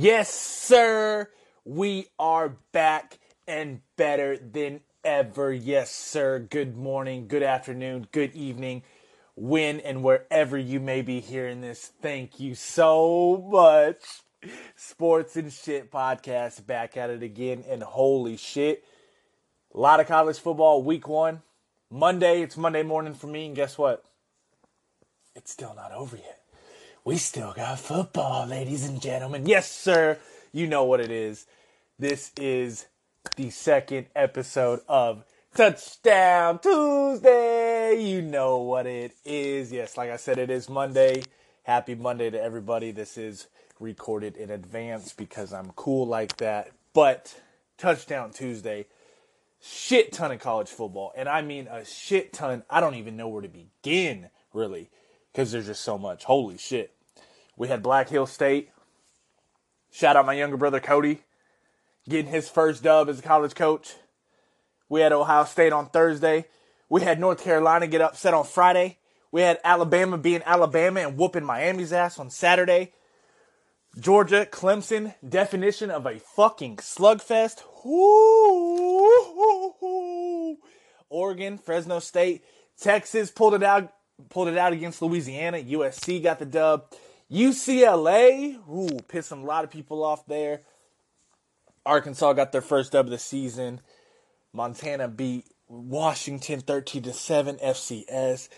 Yes, sir. We are back and better than ever. Yes, sir. Good morning, good afternoon, good evening, when and wherever you may be hearing this. Thank you so much. Sports and Shit podcast back at it again. And holy shit, a lot of college football week one. Monday, it's Monday morning for me. And guess what? It's still not over yet. We still got football, ladies and gentlemen. Yes, sir. You know what it is. This is the second episode of Touchdown Tuesday. You know what it is. Yes, like I said, it is Monday. Happy Monday to everybody. This is recorded in advance because I'm cool like that. But Touchdown Tuesday, shit ton of college football. And I mean a shit ton. I don't even know where to begin, really, because there's just so much. Holy shit. We had Black Hill State. Shout out my younger brother Cody getting his first dub as a college coach. We had Ohio State on Thursday. We had North Carolina get upset on Friday. We had Alabama being Alabama and whooping Miami's ass on Saturday. Georgia, Clemson, definition of a fucking slugfest. Oregon, Fresno State, Texas pulled it out, pulled it out against Louisiana. USC got the dub. UCLA, ooh, pissed a lot of people off there. Arkansas got their first dub of the season. Montana beat Washington 13 to 7 FCS.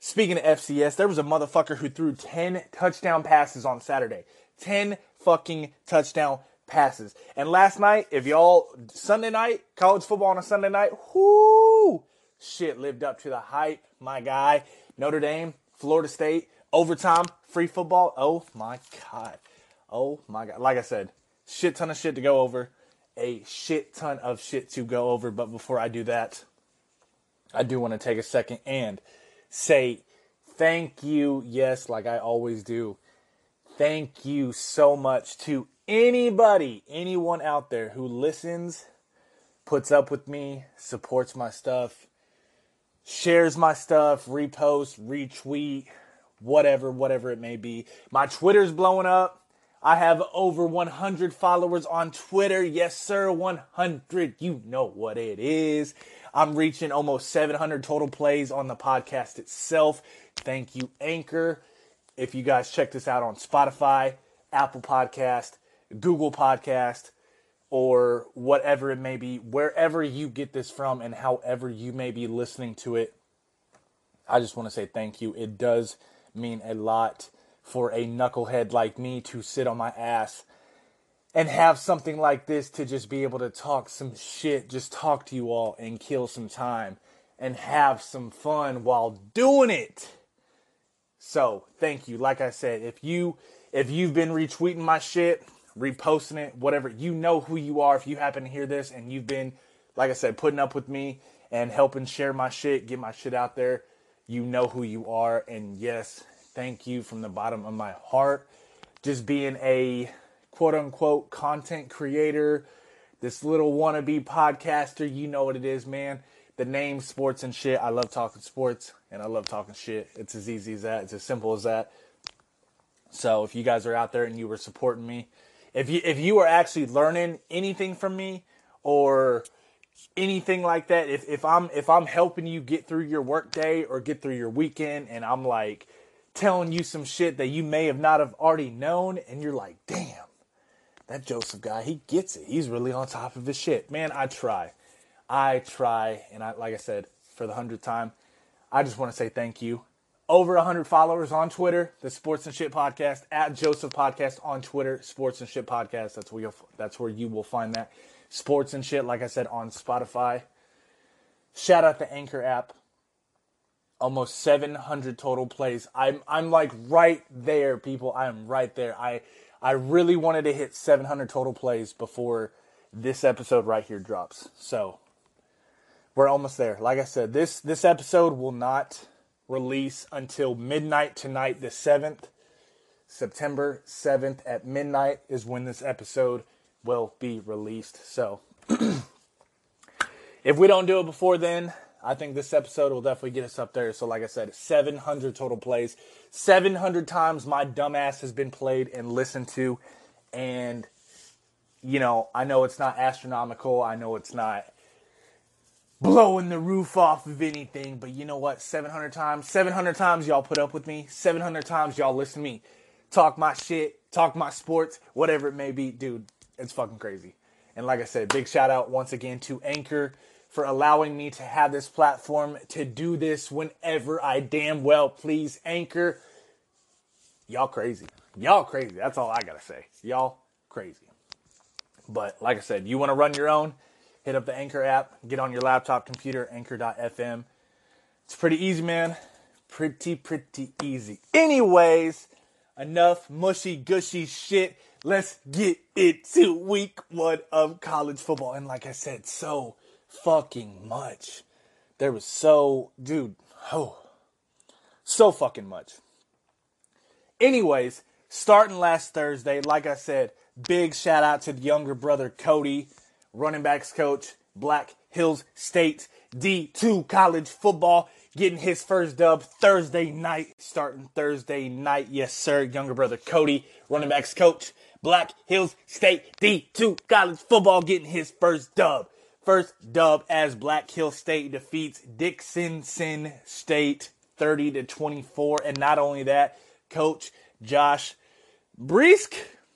Speaking of FCS, there was a motherfucker who threw 10 touchdown passes on Saturday. 10 fucking touchdown passes. And last night, if y'all Sunday night, college football on a Sunday night, whoo, shit lived up to the hype. My guy, Notre Dame, Florida State, overtime, free football. Oh my god. Oh my god. Like I said, shit ton of shit to go over. A shit ton of shit to go over. But before I do that, I do want to take a second and say thank you. Yes, like I always do. Thank you so much to anybody, anyone out there who listens, puts up with me, supports my stuff, shares my stuff, reposts, retweet, whatever, whatever it may be. My Twitter's blowing up. I have over 100 followers on Twitter. Yes, sir, 100. You know what it is. I'm reaching almost 700 total plays on the podcast itself. Thank you, Anchor. If you guys check this out on Spotify, Apple Podcast, Google Podcast, or whatever it may be, wherever you get this from and however you may be listening to it, I just want to say thank you. It does mean a lot for a knucklehead like me to sit on my ass and have something like this to just be able to talk some shit, just talk to you all and kill some time and have some fun while doing it. So, thank you. Like I said, if you if you've been retweeting my shit, reposting it, whatever, you know who you are if you happen to hear this and you've been like I said putting up with me and helping share my shit, get my shit out there. You know who you are and yes, thank you from the bottom of my heart. Just being a quote unquote content creator, this little wannabe podcaster, you know what it is, man. The name sports and shit. I love talking sports and I love talking shit. It's as easy as that. It's as simple as that. So if you guys are out there and you were supporting me, if you if you are actually learning anything from me or anything like that, if if I'm if I'm helping you get through your workday or get through your weekend and I'm like telling you some shit that you may have not have already known and you're like, "Damn, that Joseph guy, he gets it. He's really on top of his shit." Man, I try. I try and I like I said for the 100th time, I just want to say thank you. Over 100 followers on Twitter, the Sports and Shit Podcast, at Joseph Podcast on Twitter, Sports and Shit Podcast. That's where, you'll, that's where you will find that. Sports and Shit, like I said, on Spotify. Shout out the Anchor app almost 700 total plays. I'm I'm like right there, people. I am right there. I I really wanted to hit 700 total plays before this episode right here drops. So we're almost there. Like I said, this this episode will not release until midnight tonight, the 7th. September 7th at midnight is when this episode will be released. So if we don't do it before then, I think this episode will definitely get us up there. So, like I said, 700 total plays. 700 times my dumbass has been played and listened to And, you know, I know it's not astronomical. I know it's not blowing the roof off of anything, but you know what? 700 times, 700 times y'all put up with me, 700 times y'all listen to me talk my shit, talk my sports, whatever it may be. Dude, it's fucking crazy. And like I said, big shout out once again to Anchor for allowing me to have this platform to do this whenever I damn well please. Anchor, y'all crazy. Y'all crazy. That's all I gotta say. Y'all crazy. But like I said, you want to run your own, hit up the Anchor app, get on your laptop, computer, anchor.fm. It's pretty easy, man. Pretty, pretty easy. Anyways, enough mushy gushy shit. Let's get into week one of college football. And like I said, so fucking much. There was so, dude, oh, so fucking much. Anyways, starting last Thursday, like I said, big shout out to the younger brother Cody, running backs coach, Black Hills State D2 college football, getting his first dub Thursday night, starting Thursday night. Yes, sir. Younger brother Cody, running backs coach, Black Hills State D2 college football, getting his first dub. First dub as Black Hill State defeats Dickinson State 30 to 24. And not only that, Coach Josh Breesk,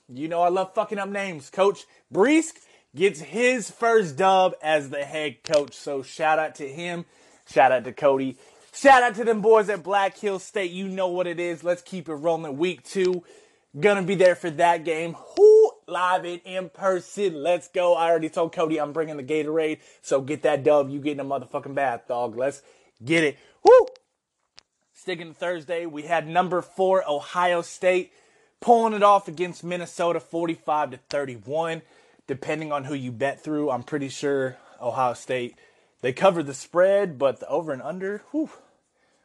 you know I love fucking up names. Coach Breesk gets his first dub as the head coach. So shout out to him. Shout out to Cody. Shout out to them boys at Black Hill State. You know what it is. Let's keep it rolling. Week two. Gonna be there for that game. Who live it in person. Let's go. I already told Cody I'm bringing the Gatorade. So get that dub. You getting a motherfucking bath, dog. Let's get it. Woo! Sticking to Thursday, we had number four Ohio State pulling it off against Minnesota 45 to 31. Depending on who you bet through, I'm pretty sure Ohio State they covered the spread, but the over and under, whew,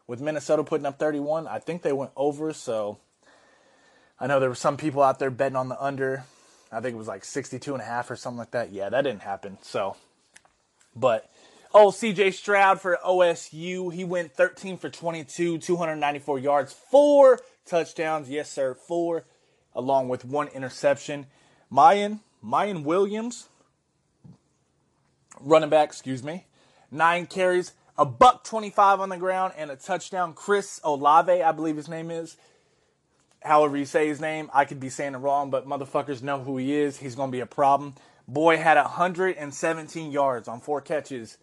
with Minnesota putting up 31, I think they went over. So I know there were some people out there betting on the under. I think it was like 62 and a half or something like that. Yeah, that didn't happen. So, but oh, CJ Stroud for OSU, he went 13 for 22, 294 yards, four touchdowns. Yes, sir, four, along with one interception. Miyan, Miyan Williams, running back, excuse me, nine carries, a buck 25 on the ground, and a touchdown. Chris Olave, I believe his name is. However you say his name, I could be saying it wrong, but motherfuckers know who he is. He's going to be a problem. Boy had 117 yards on four catches.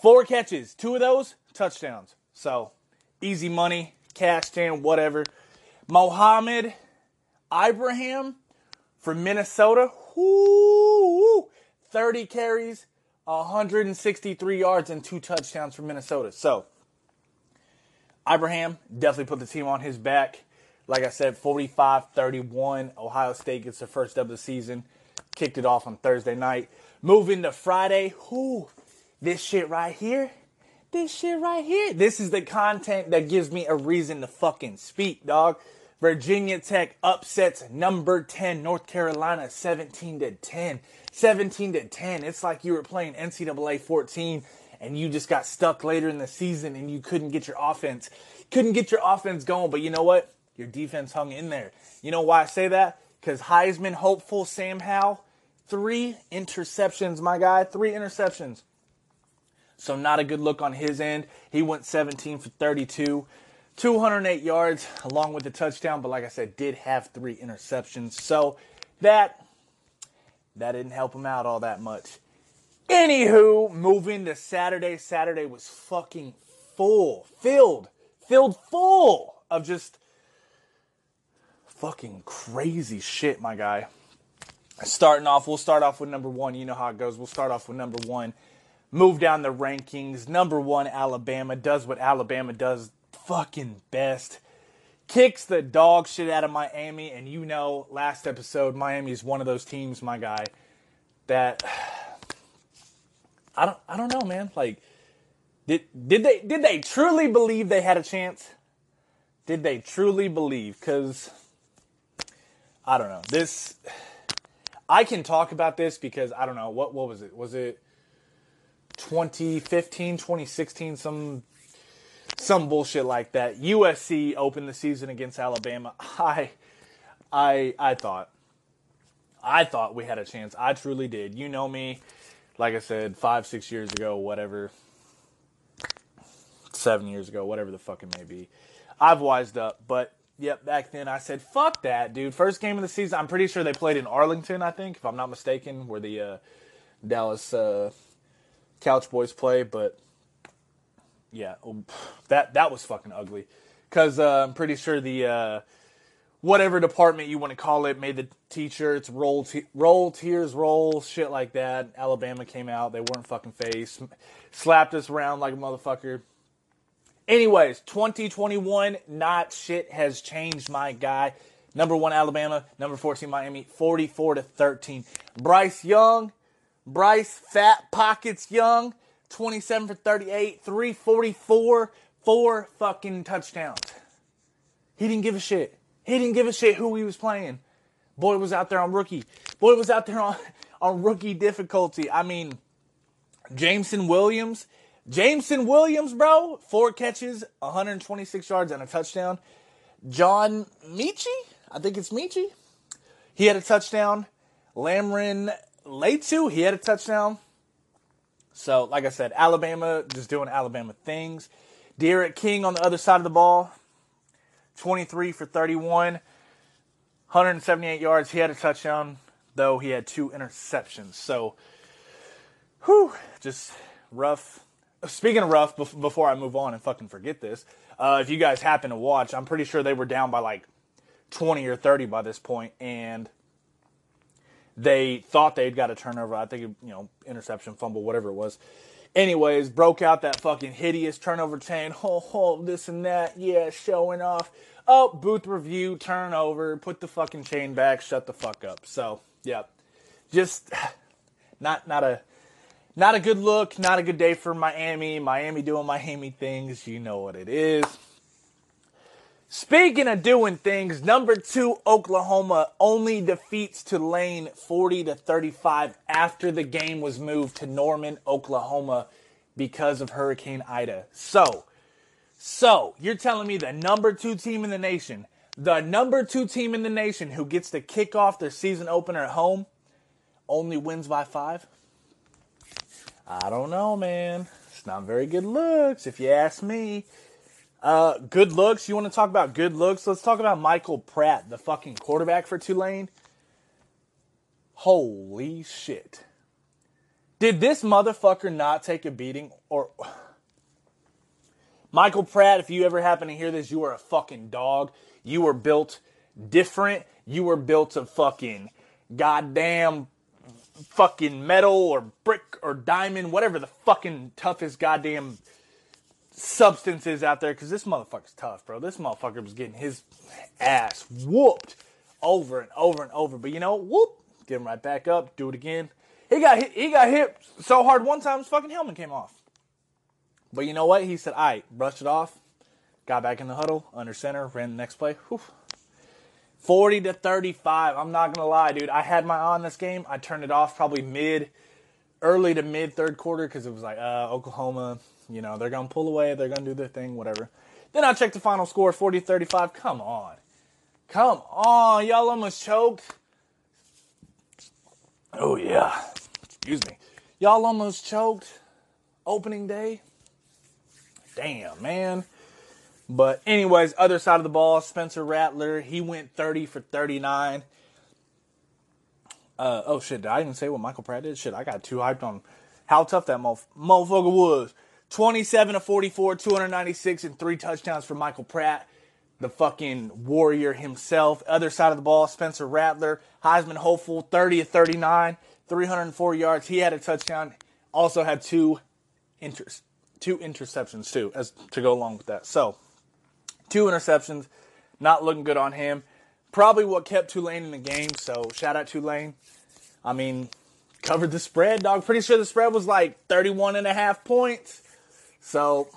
Four catches. Two of those, touchdowns. So, easy money, cash in, whatever. Mohammed Ibrahim from Minnesota. Whoo, 30 carries, 163 yards and two touchdowns for Minnesota. So, Ibrahim definitely put the team on his back. Like I said, 45 31. Ohio State gets their first dub of the season. Kicked it off on Thursday night. Moving to Friday. Whoo, this shit right here. This shit right here. This is the content that gives me a reason to fucking speak, dog. Virginia Tech upsets number 10 North Carolina 17 to 10. 17 to 10. It's like you were playing NCAA 14 and you just got stuck later in the season and you couldn't get your offense. Couldn't get your offense going, but you know what? Your defense hung in there. You know why I say that? Because Heisman hopeful Sam Howell, three interceptions, my guy, three interceptions. So not a good look on his end. He went 17 for 32. 208 yards along with the touchdown, but like I said, did have three interceptions. So that that didn't help him out all that much. Anywho, moving to Saturday. Saturday was fucking full, filled, filled full of just fucking crazy shit, my guy. Starting off, we'll start off with number one. You know how it goes. We'll start off with number one. Move down the rankings. Number one, Alabama does what Alabama does fucking best. Kicks the dog shit out of Miami, and you know, last episode, Miami is one of those teams, my guy, that I don't I don't know, man. Like did did they did they truly believe they had a chance? Did they truly believe? Cause I don't know. This I can talk about this because I don't know what what was it? Was it 2015, 2016, some some bullshit like that. USC opened the season against Alabama. I I I thought I thought we had a chance. I truly did. You know me. Like I said, five, six years ago, whatever, seven years ago, whatever the fuck it may be. I've wised up, but yep, back then I said, fuck that, dude. First game of the season, I'm pretty sure they played in Arlington, I think, if I'm not mistaken, where the uh, Dallas uh, Couch Boys play, but yeah, um, that that was fucking ugly. Because uh, I'm pretty sure the uh, whatever department you want to call it made the t-shirts roll roll tears roll shit like that. Alabama came out, they weren't fucking face, slapped us around like a motherfucker. Anyways, 2021, not shit has changed, my guy. Number one Alabama, number 14 Miami, 44 to 13. Bryce Young, Bryce Fat Pockets Young, 27 for 38, 344, four fucking touchdowns. He didn't give a shit. He didn't give a shit who he was playing. Boy was out there on rookie. Boy was out there on, on rookie difficulty. I mean, Jameson Williams. Jameson Williams, bro, four catches, 126 yards, and a touchdown. John Metchie, I think it's Metchie. He had a touchdown. Cameron Latu, he had a touchdown. So, like I said, Alabama just doing Alabama things. D'Eriq King on the other side of the ball, 23 for 31, 178 yards. He had a touchdown, though he had two interceptions. So, whew, just rough. Speaking of rough, before I move on and fucking forget this, uh, if you guys happen to watch, I'm pretty sure they were down by like 20 or 30 by this point, and they thought they'd got a turnover. I think, you know, interception, fumble, whatever it was. Anyways, broke out that fucking hideous turnover chain. Oh, oh, this and that. Yeah, showing off. Oh, booth review, turnover, put the fucking chain back, shut the fuck up. So, yeah. Just not not a not a good look, not a good day for Miami. Miami doing Miami things, you know what it is. Speaking of doing things, number two Oklahoma only defeats Tulane 40 to 35 after the game was moved to Norman, Oklahoma because of Hurricane Ida. So, so you're telling me the number two team in the nation, the number two team in the nation who gets to kick off their season opener at home, only wins by five? I don't know, man. It's not very good looks, if you ask me. Uh, good looks. You want to talk about good looks? Let's talk about Michael Pratt, the fucking quarterback for Tulane. Holy shit. Did this motherfucker not take a beating? Or. Michael Pratt, if you ever happen to hear this, you are a fucking dog. You were built different. You were built of fucking goddamn fucking metal or brick or diamond, whatever the fucking toughest goddamn substances out there because this motherfucker's tough, bro. This motherfucker was getting his ass whooped over and over and over. But you know, whoop, get him right back up, do it again. He got hit, he got hit so hard one time his fucking helmet came off. But you know what? He said, "I right, brushed it off, got back in the huddle, under center, ran the next play." Whew. 40 to 35. I'm not gonna lie, dude. I had my eye on this game. I turned it off probably mid, early to mid third quarter because it was like uh, Oklahoma you know, they're going to pull away, they're going to do their thing, whatever. Then I check the final score 40 35. Come on. Come on. Y'all almost choked. Oh, yeah. Excuse me. Y'all almost choked opening day. Damn, man. But, anyways, other side of the ball, Spencer Rattler, he went 30 for 39. Uh, oh, shit. Did I even say what Michael Pratt did? Shit, I got too hyped on how tough that motherfucker was. 27 to 44, 296, and three touchdowns for Michael Pratt, the fucking warrior himself. Other side of the ball, Spencer Rattler, Heisman hopeful, 30 to 39, 304 yards. He had a touchdown. Also had two two interceptions too, as to go along with that. So, two interceptions, not looking good on him. Probably what kept Tulane in the game. So, shout out Tulane. I mean, covered the spread, dog. Pretty sure the spread was like 31 and a half points. So,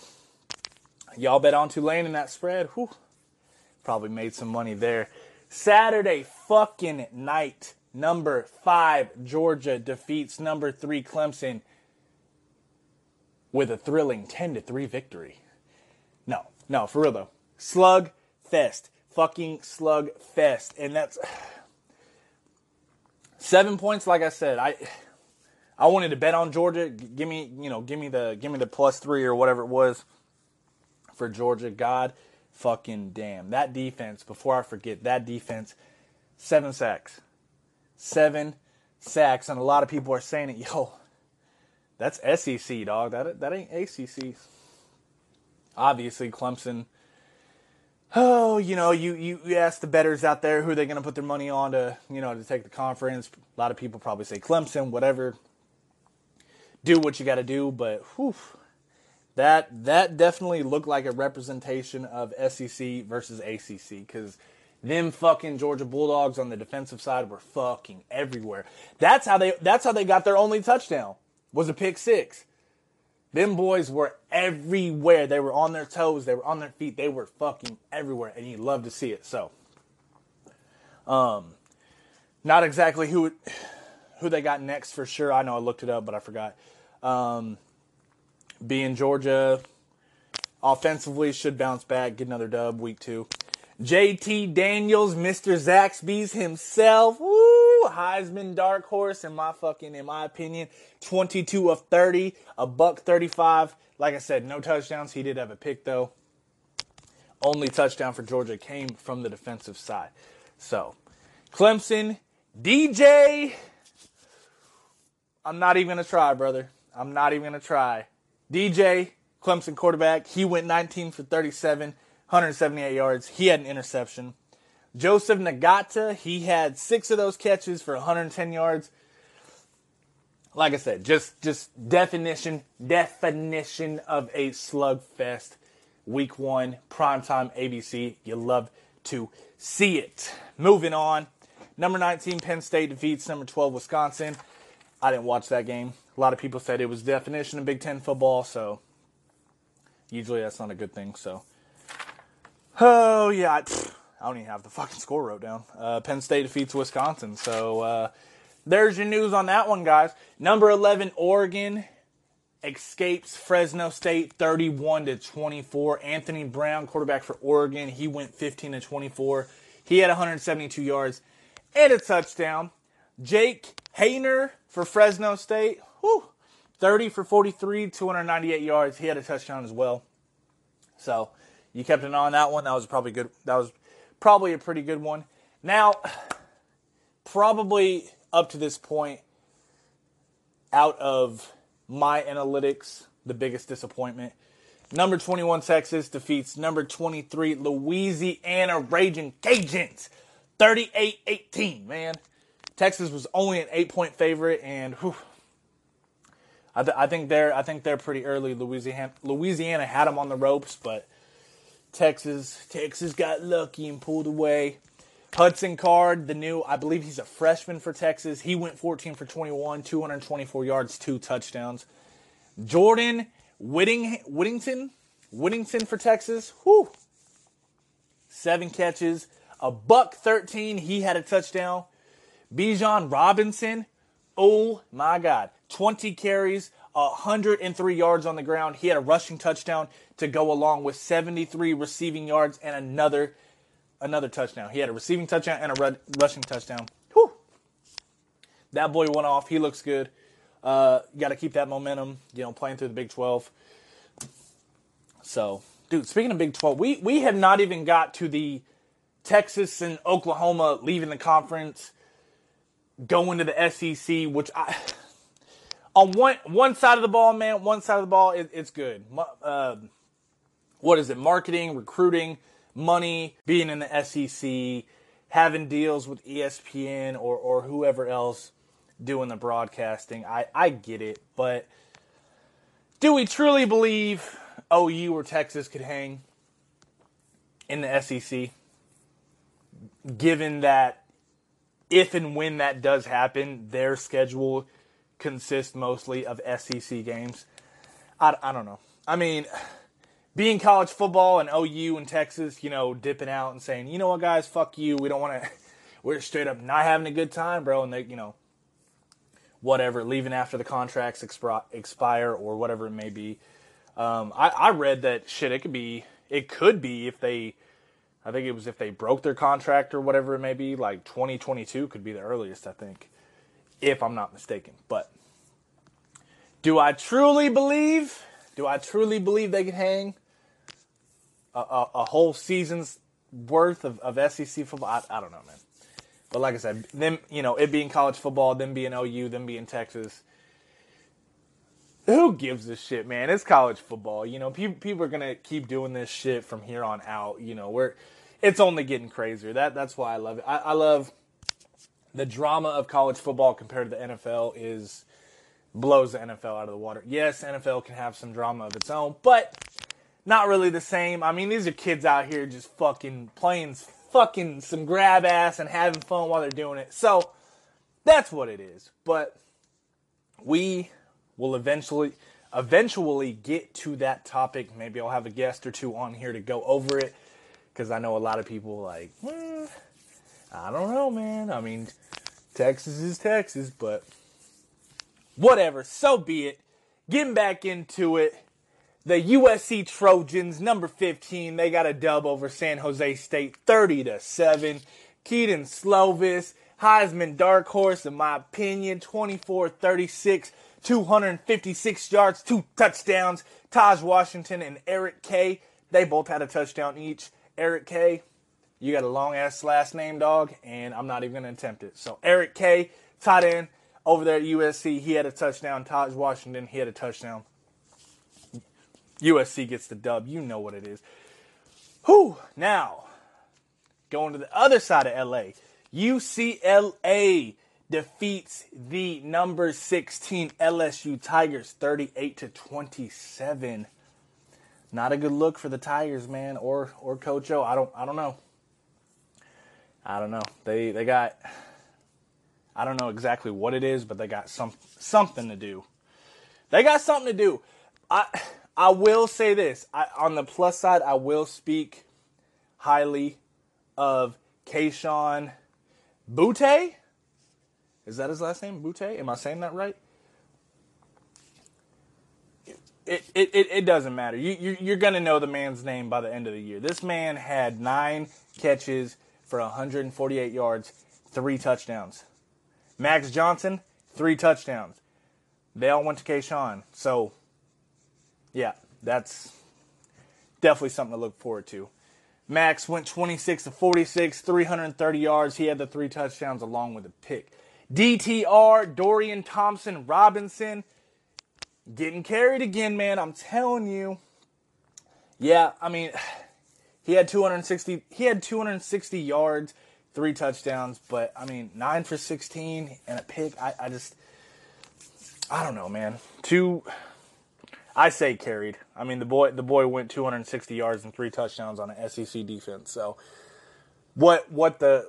y'all bet on Tulane in that spread. Whew, probably made some money there. Saturday fucking night, number five Georgia defeats number three Clemson with a thrilling 10 to 3 victory. No, no, for real though. Slug fest. Fucking slug fest. And that's Seven points, like I said, I I wanted to bet on Georgia. Give me, you know, give me the give me the plus three or whatever it was for Georgia. God fucking damn. That defense, before I forget, that defense, seven sacks. Seven sacks. And a lot of people are saying it, yo, that's SEC, dog. That that ain't ACC. Obviously, Clemson. Oh, you know, you, you, you ask the betters out there who they're going to put their money on to, you know, to take the conference. A lot of people probably say Clemson, whatever. Do what you got to do, but whew, that that definitely looked like a representation of SEC versus ACC because them fucking Georgia Bulldogs on the defensive side were fucking everywhere. That's how they that's how they got their only touchdown was a pick six. Them boys were everywhere. They were on their toes. They were on their feet. They were fucking everywhere, and you love to see it. So, um, not exactly who who they got next for sure. I know I looked it up, but I forgot. Um, being Georgia, offensively should bounce back, get another dub week two. JT Daniels, Mr. Zaxby's himself. Woo! Heisman dark horse in my fucking, in my opinion. 22 of 30, a buck 35. Like I said, no touchdowns. He did have a pick though. Only touchdown for Georgia came from the defensive side. So, Clemson, DJ. I'm not even gonna try, brother. I'm not even gonna try. DJ, Clemson quarterback, he went 19 for 37, 178 yards. He had an interception. Joseph Ngata, he had six of those catches for 110 yards. Like I said, just just definition definition of a slugfest. Week one, primetime ABC. You love to see it. Moving on. Number 19, Penn State defeats number 12, Wisconsin. I didn't watch that game. A lot of people said it was definition of Big Ten football, so usually that's not a good thing. So, oh yeah, I, I don't even have the fucking score wrote down. Uh, Penn State defeats Wisconsin, so uh, there's your news on that one, guys. Number 11, Oregon escapes Fresno State 31 to 24. Anthony Brown, quarterback for Oregon, he went 15 to 24. He had 172 yards and a touchdown. Jake Haener for Fresno State, whew, 30 for 43, 298 yards. He had a touchdown as well. So you kept an eye on that one. That was probably good. That was probably a pretty good one. Now, probably up to this point, out of my analytics, the biggest disappointment. Number 21 Texas defeats number 23 Louisiana Raging Cajuns 38 18, man. Texas was only an eight point favorite, and whew, I, th- I, think they're I think they're pretty early. Louisiana Louisiana had them on the ropes, but Texas Texas got lucky and pulled away. Hudson Card, the new I believe he's a freshman for Texas. He went 14 for 21, 224 yards, two touchdowns. Jordan Whitting, Whittington Whittington for Texas. Whew. Seven catches, a buck 13. He had a touchdown. Bijan Robinson, oh my God, 20 carries, 103 yards on the ground. He had a rushing touchdown to go along with 73 receiving yards and another another touchdown. He had a receiving touchdown and a rushing touchdown. Whew. That boy went off. He looks good. Uh, Got to keep that momentum. You know, playing through the Big 12. So, dude, speaking of Big 12, we we have not even got to the Texas and Oklahoma leaving the conference going to the SEC, which I on one one side of the ball, man, one side of the ball, it, it's good. Uh, what is it? Marketing, recruiting, money, being in the SEC, having deals with ESPN or or whoever else doing the broadcasting. I I get it, but do we truly believe OU or Texas could hang in the SEC? Given that if and when that does happen, their schedule consists mostly of SEC games. I, I don't know. I mean, being college football and OU and Texas, you know, dipping out and saying, you know what, guys, fuck you. We don't want to. We're straight up not having a good time, bro. And they, you know, whatever, leaving after the contracts expire or whatever it may be. Um, I, I read that shit. It could be. It could be if they I think it was if they broke their contract or whatever it may be, like 2022 could be the earliest, I think. if I'm not mistaken. But do I truly believe? Do I truly believe they could hang a, a, a whole season's worth of, of SEC football? I, I don't know, man. But like I said, them you know it being college football, them being OU, them being Texas. Who gives a shit, man? It's college football. You know, people people are gonna keep doing this shit from here on out. You know, we're it's only getting crazier. That that's why I love it. I, I love the drama of college football compared to the NFL is blows the NFL out of the water. Yes, NFL can have some drama of its own, but not really the same. I mean, these are kids out here just fucking playing fucking some grab ass and having fun while they're doing it. So that's what it is. But we will eventually eventually get to that topic. Maybe I'll have a guest or two on here to go over it because I know a lot of people like, hmm, I don't know, man. I mean, Texas is Texas, but whatever. So be it. Getting back into it. The USC Trojans, number 15, they got a dub over San Jose State, 30 to 7. Kedon Slovis, Heisman dark horse, in my opinion, 24 36, 256 yards, two touchdowns. Tahj Washington and Eric K. They both had a touchdown each. Eric K. You got a long ass last name, dog, and I'm not even gonna attempt it. So Eric K. Tight end over there at USC, he had a touchdown. Tahj Washington, he had a touchdown. USC gets the dub. You know what it is. Whew. Now, going to the other side of LA, UCLA defeats the number 16 LSU Tigers 38 to 27. Not a good look for the Tigers, man, or or Coach O. I don't I don't know. I don't know. They they got I don't know exactly what it is, but they got some something to do. They got something to do. I I will say this. I, on the plus side, I will speak highly of Kayshon Butte. Is that his last name? Butte? Am I saying that right? It, it, it, it doesn't matter. You, you, you're going to know the man's name by the end of the year. This man had nine catches for 148 yards, three touchdowns. Max Johnson, three touchdowns. They all went to Kayshon. So yeah, that's definitely something to look forward to. Max went 26 to 46, 330 yards. He had the three touchdowns along with a pick. DTR, Dorian Thompson Robinson, getting carried again, man. I'm telling you. Yeah, I mean, he had 260. He had 260 yards, three touchdowns, but I mean, nine for 16 and a pick. I, I just, I don't know, man. Two I say carried. I mean the boy the boy went 260 yards and three touchdowns on an SEC defense. So what what the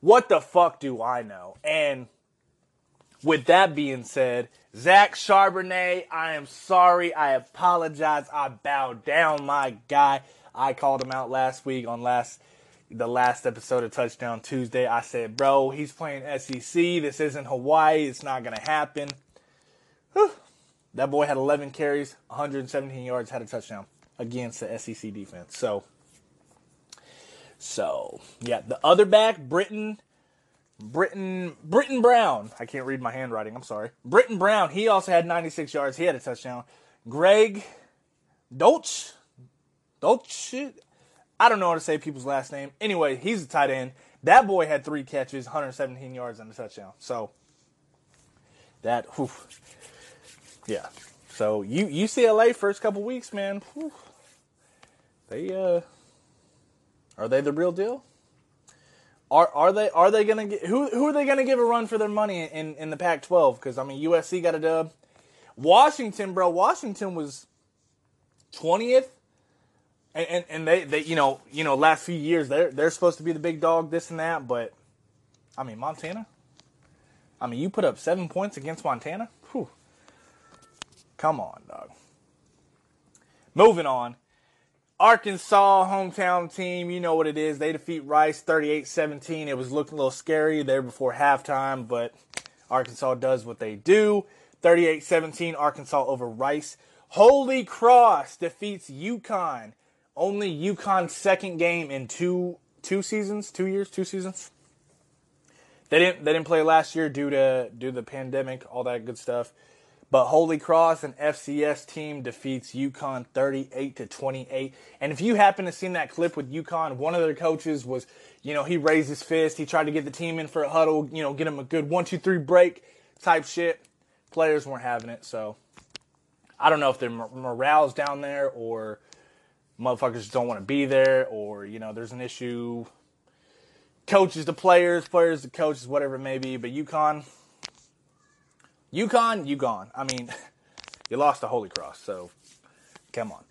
what the fuck do I know? And with that being said, Zach Charbonnet, I am sorry. I apologize. I bow down, my guy. I called him out last week on last the last episode of Touchdown Tuesday. I said, bro, he's playing SEC. This isn't Hawaii. It's not gonna happen. Whew. That boy had 11 carries, 117 yards, had a touchdown against the SEC defense. So, so yeah, the other back, Brittain, Brittain, Brittain Brown. I can't read my handwriting. I'm sorry. Brittain Brown. He also had 96 yards. He had a touchdown. Greg Dolch, Dolch. I don't know how to say people's last name. Anyway, he's a tight end. That boy had three catches, 117 yards, and a touchdown. So that, whew, yeah. So you UCLA first couple weeks, man. Whew, they uh, are they the real deal? Are are they are they gonna get who who are they gonna give a run for their money in in the Pac-12? Because I mean USC got a dub. Washington, bro. Washington was twentieth, and, and and they they you know you know last few years they're they're supposed to be the big dog this and that, but I mean Montana. I mean you put up seven points against Montana. Whew. Come on, dog. Moving on. Arkansas hometown team, you know what it is. They defeat Rice 38-17. It was looking a little scary there before halftime, but Arkansas does what they do. 38-17 Arkansas over Rice. Holy Cross defeats UConn. Only UConn's second game in two two seasons, two years, two seasons. They didn't they didn't play last year due to due to the pandemic, all that good stuff. But Holy Cross, an FCS team, defeats UConn 38 to 28. And if you happen to seen that clip with UConn, one of their coaches was, you know, he raised his fist. He tried to get the team in for a huddle, you know, get them a good one, two, three break type shit. Players weren't having it. So I don't know if their morale's down there or motherfuckers don't want to be there or, you know, there's an issue. Coaches to players, players to coaches, whatever it may be. But UConn, UConn, you gone. I mean, you lost the Holy Cross, so come on.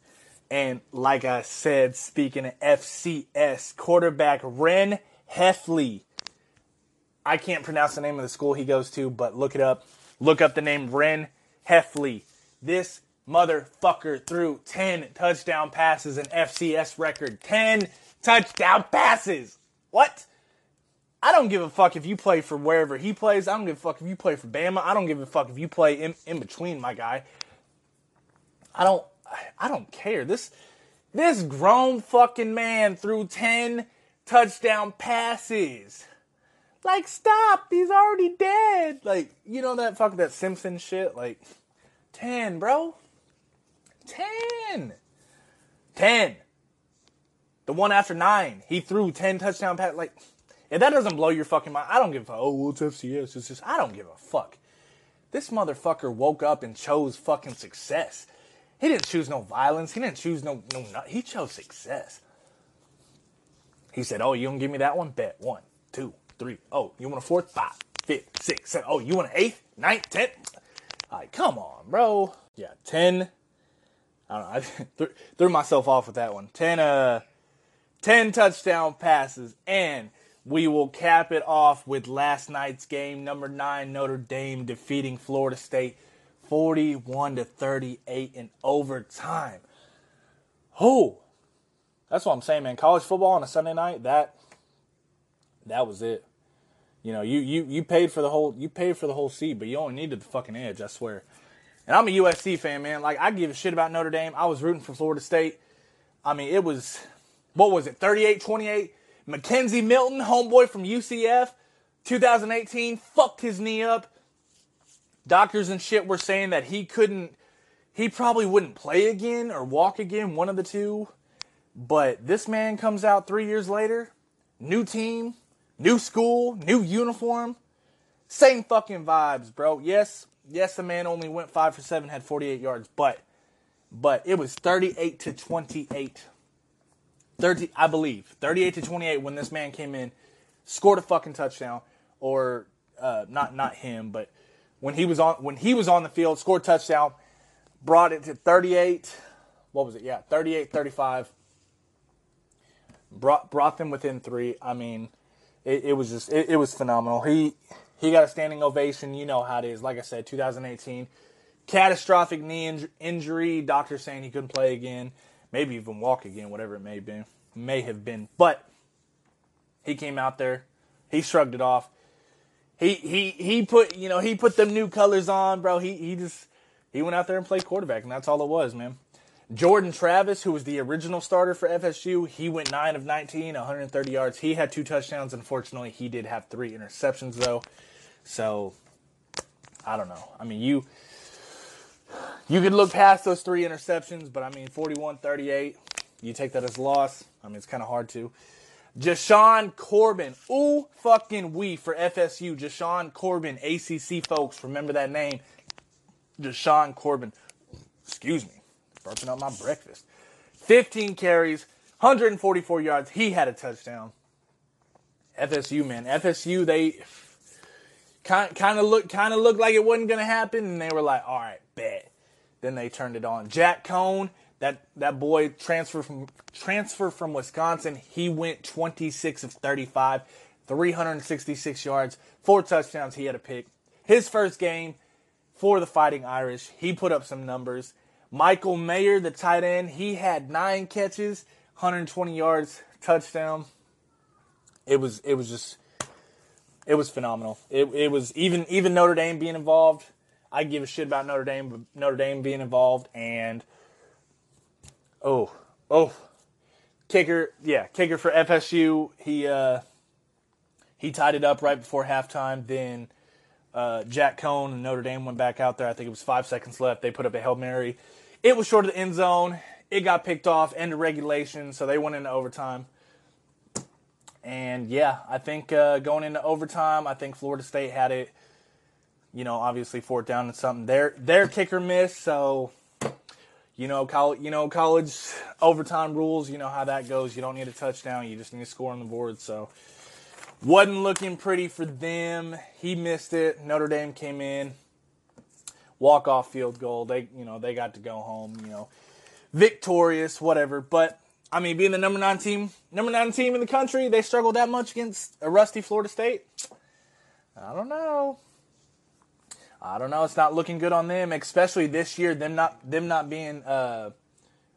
And like I said, speaking of FCS, quarterback Ren Hefley. I can't pronounce the name of the school he goes to, but look it up. Look up the name Ren Hefley. This motherfucker threw 10 touchdown passes, an FCS record. 10 touchdown passes. What? I don't give a fuck if you play for wherever he plays. I don't give a fuck if you play for Bama. I don't give a fuck if you play in, in between, my guy. I don't I don't care. This this grown fucking man threw 10 touchdown passes. Like stop, he's already dead. Like, you know that fuck that Simpson shit? Like 10, bro. 10. 10. The one after 9, he threw 10 touchdown passes like if that doesn't blow your fucking mind, I don't give a fuck. Oh, well, it's FCS. It's just, I don't give a fuck. This motherfucker woke up and chose fucking success. He didn't choose no violence. He didn't choose no, no, no he chose success. He said, oh, you don't give me that one? Bet. One, two, three. Oh, you want a fourth? Five, fifth, six, seven. Oh, you want an eighth, ninth, tenth? Like, come on, bro. Yeah, ten. I don't know. I threw, threw myself off with that one. Ten, uh, ten touchdown passes and we will cap it off with last night's game, number nine, Notre Dame defeating Florida State 41 to 38 in overtime. Oh, that's what I'm saying, man. College football on a Sunday night, that that was it. You know, you you you paid for the whole you paid for the whole seat, but you only needed the fucking edge, I swear. And I'm a USC fan, man. Like I give a shit about Notre Dame. I was rooting for Florida State. I mean, it was what was it? 38-28 McKenzie Milton, homeboy from UCF, 2018, fucked his knee up. Doctors and shit were saying that he couldn't, he probably wouldn't play again or walk again, one of the two. But this man comes out three years later, new team, new school, new uniform, same fucking vibes, bro. Yes, yes, the man only went five for seven, had 48 yards, but, but it was 38 to 28 30, I believe, 38 to 28 when this man came in, scored a fucking touchdown, or uh, not not him, but when he was on when he was on the field, scored touchdown, brought it to 38. What was it? Yeah, 38, 35. Brought brought them within three. I mean, it, it was just it, it was phenomenal. He he got a standing ovation. You know how it is. Like I said, 2018, catastrophic knee injury. Doctor saying he couldn't play again maybe even walk again, whatever it may be, may have been. But he came out there, he shrugged it off. He he he put you know he put them new colors on, bro. He he just he went out there and played quarterback, and that's all it was, man. Jordan Travis, who was the original starter for FSU, he went 9 of 19, 130 yards. He had two touchdowns. Unfortunately, he did have three interceptions, though. So, I don't know. I mean, you you could look past those three interceptions, but I mean, 41 38, you take that as loss. I mean, it's kind of hard to. Jashaun Corbin. Ooh, fucking we for FSU. Jashaun Corbin, ACC folks. Remember that name. Jashaun Corbin. Excuse me. Burping up my breakfast. 15 carries, 144 yards. He had a touchdown. FSU, man. FSU, they kind kind of look kind of looked like it wasn't gonna happen, and they were like, "All right, bet." Then they turned it on. Jack Coan, that that boy transfer from transfer from Wisconsin, he went 26 of 35, 366 yards, four touchdowns. He had a pick. His first game for the Fighting Irish, he put up some numbers. Michael Mayer, the tight end, he had nine catches, 120 yards, touchdown. It was it was just it was phenomenal. It, it was even even Notre Dame being involved. I give a shit about Notre Dame but Notre Dame being involved and oh oh kicker yeah kicker for FSU he uh He tied it up right before halftime. Then uh, Jack Coan and Notre Dame went back out there. I think it was five seconds left. They put up a Hail Mary. It was short of the end zone. It got picked off, end of regulation, so they went into overtime. And yeah, I think uh, going into overtime, I think Florida State had it. You know, obviously fourth down and something. Their their kicker missed, so you know, college, you know, college overtime rules. You know how that goes. You don't need a touchdown. You just need to score on the board. So wasn't looking pretty for them. He missed it. Notre Dame came in, walk off field goal. They, you know, they got to go home. You know, victorious, whatever. But I mean, being the number nine team, number nine team in the country, they struggled that much against a rusty Florida State. I don't know. I don't know. It's not looking good on them, especially this year. Them not them not being uh,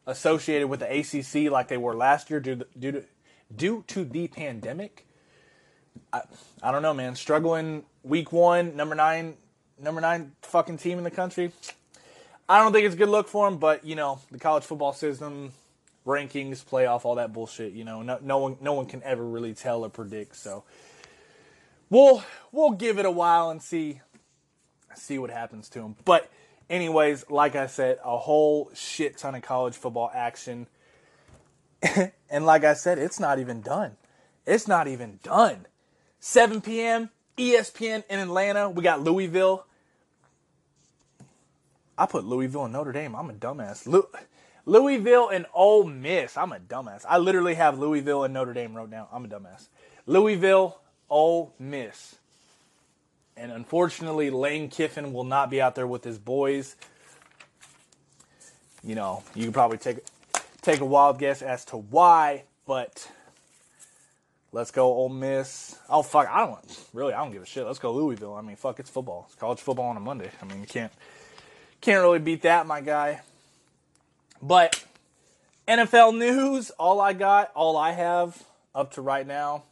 associated with the ACC like they were last year due to, due to due to the pandemic. I, I don't know, man. Struggling week one, number nine, number nine fucking team in the country. I don't think it's a good look for them, but you know the college football system rankings, playoff, all that bullshit. You know, no, no one, no one can ever really tell or predict. So we'll we'll give it a while and see see what happens to him. But anyways, like I said, a whole shit ton of college football action. and like I said, it's not even done. It's not even done. 7 p.m. ESPN in Atlanta. We got Louisville. I put Louisville and Notre Dame. I'm a dumbass. Louisville and Ole Miss. I'm a dumbass. I literally have Louisville and Notre Dame wrote down. I'm a dumbass. Louisville, Ole Miss. And unfortunately, Lane Kiffin will not be out there with his boys. You know, you can probably take take a wild guess as to why, but let's go Ole Miss. Oh fuck, I don't really I don't give a shit. Let's go Louisville. I mean, fuck, it's football. It's college football on a Monday. I mean, you can't can't really beat that, my guy. But NFL news, all I got, all I have up to right now,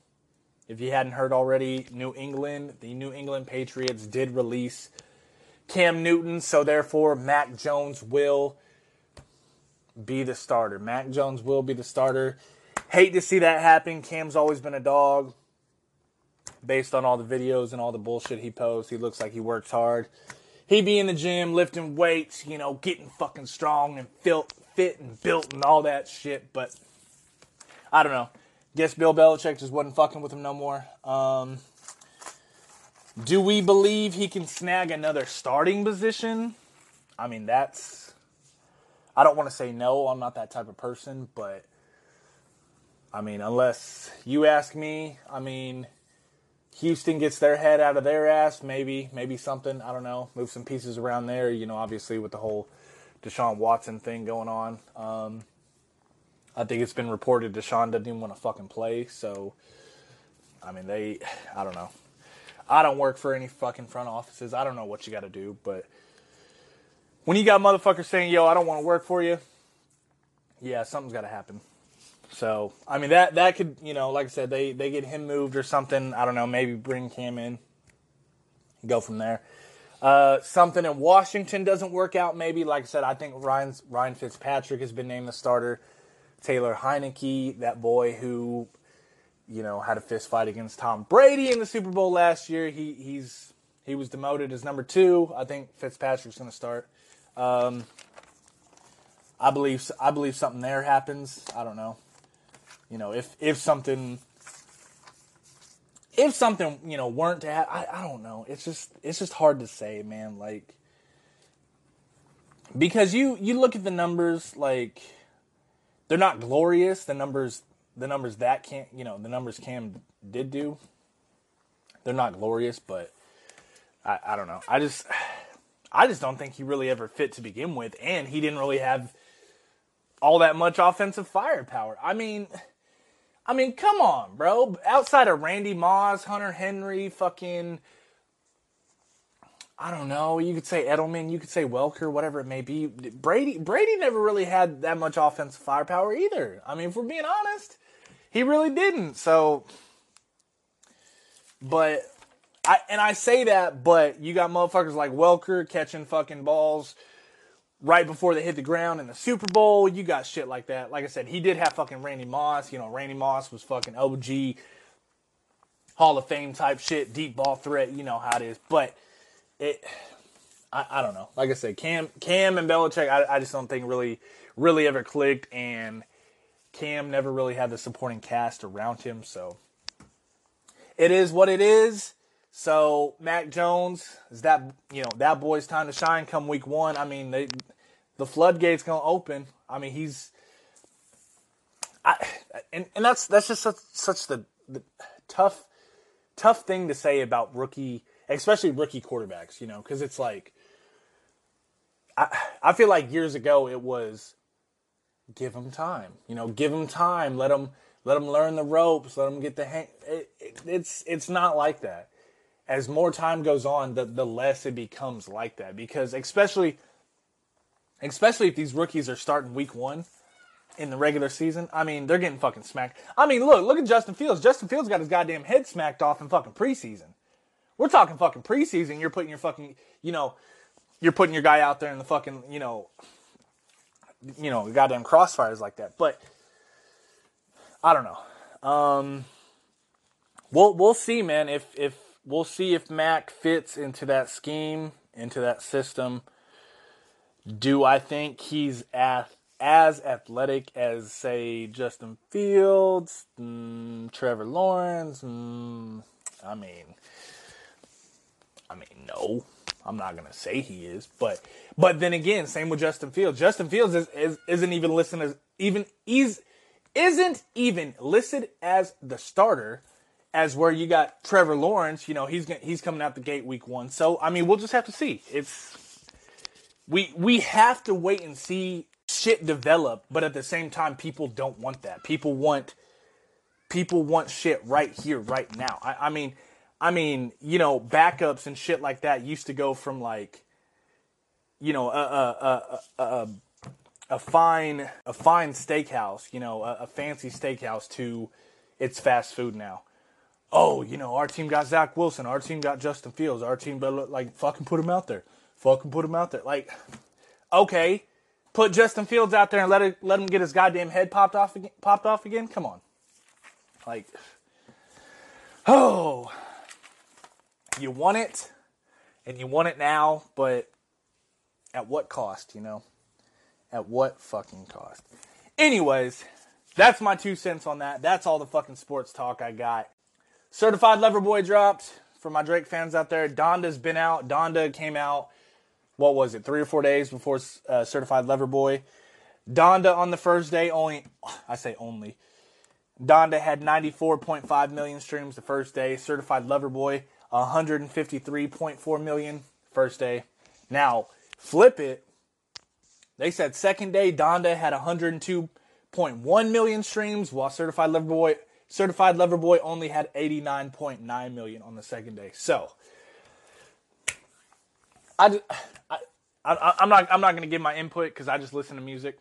if you hadn't heard already, New England, the New England Patriots did release Cam Newton, so therefore Mac Jones will be the starter. Mac Jones will be the starter. Hate to see that happen. Cam's always been a dog. Based on all the videos and all the bullshit he posts, he looks like he works hard. He be in the gym lifting weights, you know, getting fucking strong and fit, fit and built and all that shit. But I don't know. Guess Bill Belichick just wasn't fucking with him no more. Um, do we believe he can snag another starting position? I mean, that's. I don't want to say no. I'm not that type of person, but I mean, unless you ask me, I mean, Houston gets their head out of their ass, maybe, maybe something. I don't know. Move some pieces around there. You know, obviously with the whole Deshaun Watson thing going on. Um, I think it's been reported Deshaun doesn't even want to fucking play. So, I mean, they, I don't know. I don't work for any fucking front offices. I don't know what you got to do, but when you got motherfuckers saying, "Yo, I don't want to work for you," yeah, something's got to happen. So, I mean, that that could, you know, like I said, they they get him moved or something. I don't know. Maybe bring Cam in, go from there. Uh, something in Washington doesn't work out. Maybe, like I said, I think Ryan's, Ryan Fitzpatrick has been named the starter. Taylor Heinicke, that boy who, you know, had a fist fight against Tom Brady in the Super Bowl last year. He he's he was demoted as number two. I think Fitzpatrick's going to start. Um, I believe I believe something there happens. I don't know. You know, if if something if something you know weren't to happen, I, I don't know. It's just it's just hard to say, man. Like because you you look at the numbers, like they're not glorious. The numbers the numbers that can't you know the numbers Cam did do. They're not glorious, but I, I don't know. I just I just don't think he really ever fit to begin with, and he didn't really have all that much offensive firepower. I mean I mean, come on, bro. Outside of Randy Moss, Hunter Henry, fucking, I don't know. You could say Edelman, you could say Welker, whatever it may be. Brady, Brady never really had that much offensive firepower either. I mean, if we're being honest, he really didn't. So, but I and I say that, but you got motherfuckers like Welker catching fucking balls right before they hit the ground in the Super Bowl. You got shit like that. Like I said, he did have fucking Randy Moss. You know, Randy Moss was fucking OG Hall of Fame type shit, deep ball threat. You know how it is, but it. I, I don't know. Like I said, Cam, Cam and Belichick, I, I just don't think really, really ever clicked, and Cam never really had the supporting cast around him. So it is what it is. So Mac Jones is that you know that boy's time to shine come week one. I mean they, the floodgates gonna open. I mean he's, I and, and that's that's just such, such the, the tough tough thing to say about rookie, especially rookie quarterbacks. You know because it's like I I feel like years ago it was give them time. You know, give them time. Let them let them learn the ropes. Let them get the hang. It, it, it's it's not like that. As more time goes on, the the less it becomes like that. Because especially especially if these rookies are starting week one in the regular season, I mean they're getting fucking smacked. I mean, look look at Justin Fields. Justin Fields got his goddamn head smacked off in fucking preseason. We're talking fucking preseason. You're putting your fucking you know you're putting your guy out there in the fucking you know you know, goddamn crossfires like that. But I don't know. Um, we'll we'll see, man. If if we'll see if Mac fits into that scheme, into that system. Do I think he's as as athletic as say Justin Fields, mm, Trevor Lawrence? Mm, I mean, I mean, no. I'm not gonna say he is, but but then again, same with Justin Fields. Justin Fields is, is isn't even listed as even he's isn't even listed as the starter as where you got Trevor Lawrence. You know he's he's coming out the gate week one. So I mean we'll just have to see. It's we we have to wait and see shit develop, but at the same time people don't want that. People want people want shit right here, right now. I, I mean I mean, you know, backups and shit like that used to go from like, you know, a a a, a, a fine a fine steakhouse, you know, a, a fancy steakhouse to it's fast food now. Oh, you know, our team got Zach Wilson, our team got Justin Fields, our team, but like fucking put him out there, fucking put him out there. Like, okay, put Justin Fields out there and let it let him get his goddamn head popped off again, popped off again. Come on, like, oh you want it and you want it now, but at what cost, you know? At what fucking cost? Anyways, that's my two cents on that. That's all the fucking sports talk I got. Certified Lover Boy dropped for my Drake fans out there. Donda's been out. Donda came out, what was it, three or four days before uh, Certified Lover Boy. Donda on the first day only, I say only. Donda had 94.5 million streams the first day. Certified Lover Boy 153.4 million first day. Now, flip it. They said second day Donda had 102.1 million streams, while Certified Lover Boy Certified Lover Boy only had 89.9 million on the second day. So, I, I, I am not I'm not gonna give my input because I just listen to music.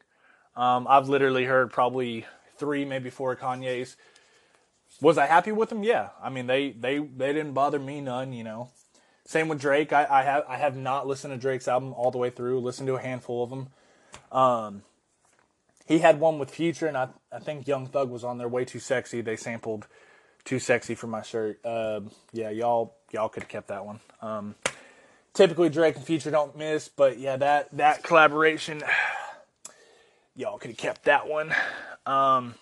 Um, I've literally heard probably three, maybe four Kanye's. Was I happy with them? Yeah. I mean, they they they didn't bother me none. You know. Same with Drake. I, I have I have not listened to Drake's album all the way through. Listened to a handful of them. Um, he had one with Future, and I I think Young Thug was on there. Way too sexy. They sampled "Too Sexy" for my shirt. Uh, yeah, y'all y'all could have kept that one. Um, typically Drake and Future don't miss, but yeah, that that collaboration, y'all could have kept that one. Um,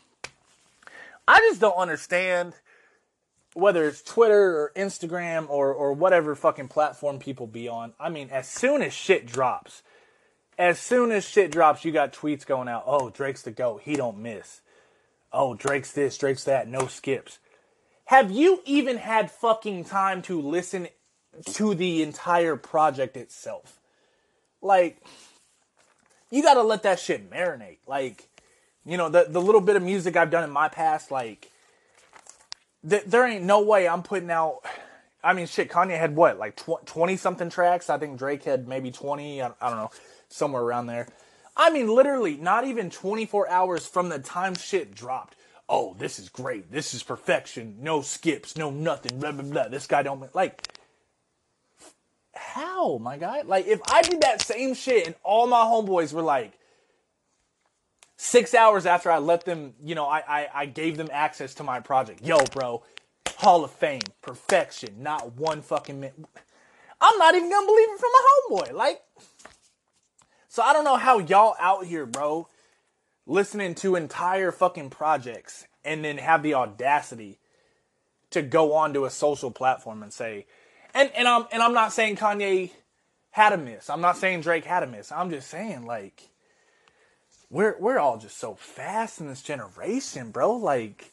I just don't understand whether it's Twitter or Instagram or or whatever fucking platform people be on. I mean, as soon as shit drops, as soon as shit drops, you got tweets going out. Oh, Drake's the goat. He don't miss. Oh, Drake's this, Drake's that. No skips. Have you even had fucking time to listen to the entire project itself? Like, you gotta let that shit marinate. Like, you know, the the little bit of music I've done in my past, like th- there ain't no way I'm putting out. I mean, shit, Kanye had what, like twenty something tracks. I think Drake had maybe twenty. I, I don't know, somewhere around there. I mean, literally, not even 24 hours from the time shit dropped. Oh, this is great. This is perfection. No skips, no nothing. Blah blah blah. This guy don't like. How, my guy? Like, if I did that same shit and all my homeboys were like, six hours after I let them, you know, I, I, I gave them access to my project. Yo, bro, Hall of Fame, perfection, not one fucking minute. I'm not even gonna believe it from a homeboy. Like, so I don't know how y'all out here, bro, listening to entire fucking projects and then have the audacity to go onto a social platform and say, and and I'm and I'm not saying Kanye had a miss. I'm not saying Drake had a miss. I'm just saying like we're we're all just so fast in this generation, bro. Like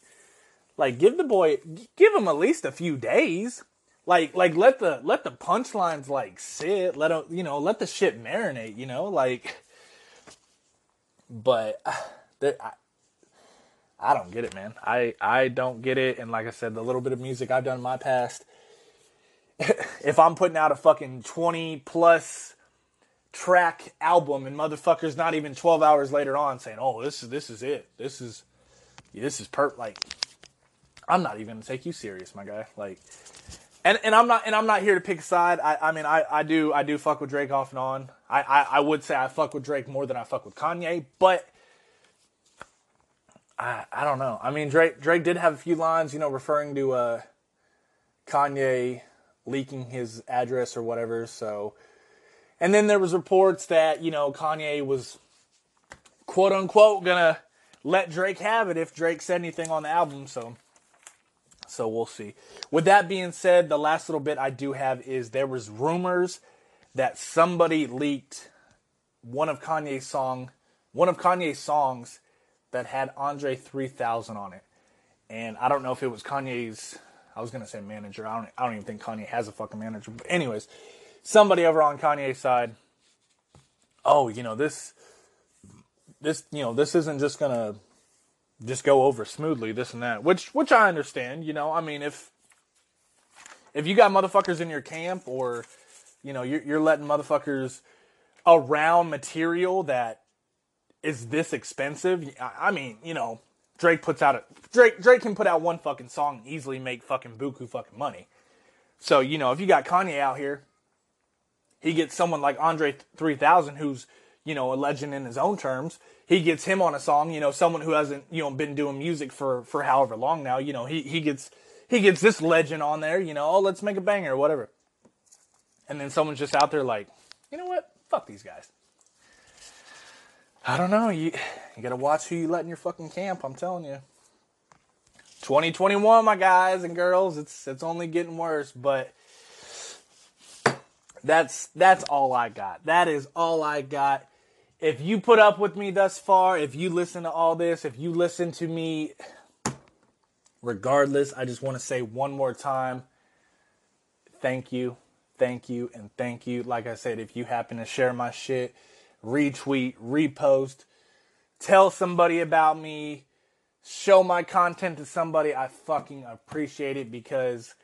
like give the boy give him at least a few days. Like like let the let the punchlines like sit. Let him, you know, let the shit marinate, you know? Like but I, I don't get it, man. I I don't get it and like I said, the little bit of music I've done in my past if I'm putting out a fucking 20 plus track album and motherfuckers not even 12 hours later on saying, "Oh, this is this is it. This is this is per like I'm not even gonna take you serious, my guy. Like and, and I'm not and I'm not here to pick a side. I, I mean I, I do I do fuck with Drake off and on. I, I, I would say I fuck with Drake more than I fuck with Kanye, but I I don't know. I mean Drake Drake did have a few lines, you know, referring to uh Kanye leaking his address or whatever. So, and then there was reports that you know Kanye was quote unquote gonna let Drake have it if Drake said anything on the album. So, so we'll see. With that being said, the last little bit I do have is there was rumors that somebody leaked one of Kanye's song, one of Kanye's songs that had Andre 3000 on it. And I don't know if it was Kanye's I was gonna say manager. I don't. I don't even think Kanye has a fucking manager. But anyways, somebody over on Kanye's side. Oh, you know this. This you know this isn't just gonna just go over smoothly. This and that, which which I understand. You know, I mean if if you got motherfuckers in your camp or you know you're, you're letting motherfuckers around material that is this expensive. I mean, you know, Drake puts out a Drake Drake can put out one fucking song and easily make fucking buku fucking money. So, you know, if you got Kanye out here, he gets someone like Andre 3000 who's, you know, a legend in his own terms. He gets him on a song, you know, someone who hasn't, you know, been doing music for for however long now, you know, he he gets he gets this legend on there, you know, oh, let's make a banger or whatever. And then someone's just out there like, you know what? Fuck these guys. I don't know. You you gotta watch who you let in your fucking camp. I'm telling you. 2021, my guys and girls. It's it's only getting worse, but that's that's all I got. That is all I got. If you put up with me thus far, if you listen to all this, if you listen to me regardless, I just want to say one more time thank you, thank you, and thank you. Like I said, if you happen to share my shit, retweet, repost, tell somebody about me, show my content to somebody. I fucking appreciate it because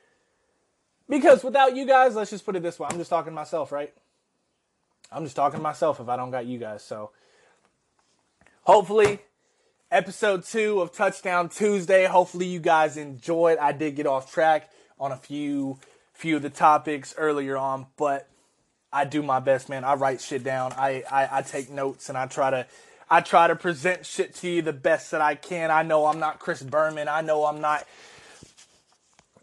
because without you guys, let's just put it this way, I'm just talking to myself, right? I'm just talking to myself if I don't got you guys. So hopefully episode 2 of Touchdown Tuesday, hopefully you guys enjoyed. I did get off track on a few few of the topics earlier on, but I do my best, man. I write shit down. I, I, I take notes and I try to I try to present shit to you the best that I can. I know I'm not Chris Berman. I know I'm not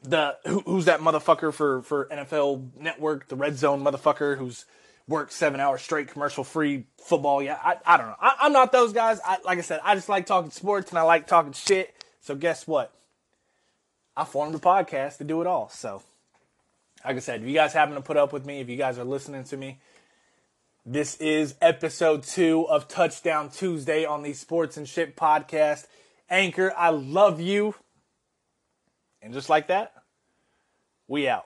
the who, who's that motherfucker for for NFL Network, the Red Zone motherfucker who's worked seven hours straight commercial free football. Yeah, I, I don't know. I, am not those guys. I, like I said, I just like talking sports and I like talking shit. So guess what? I formed a podcast to do it all. So like I said, if you guys happen to put up with me, if you guys are listening to me, this is episode two of Touchdown Tuesday on the Sports and Shit podcast. Anchor, I love you. And just like that, we out.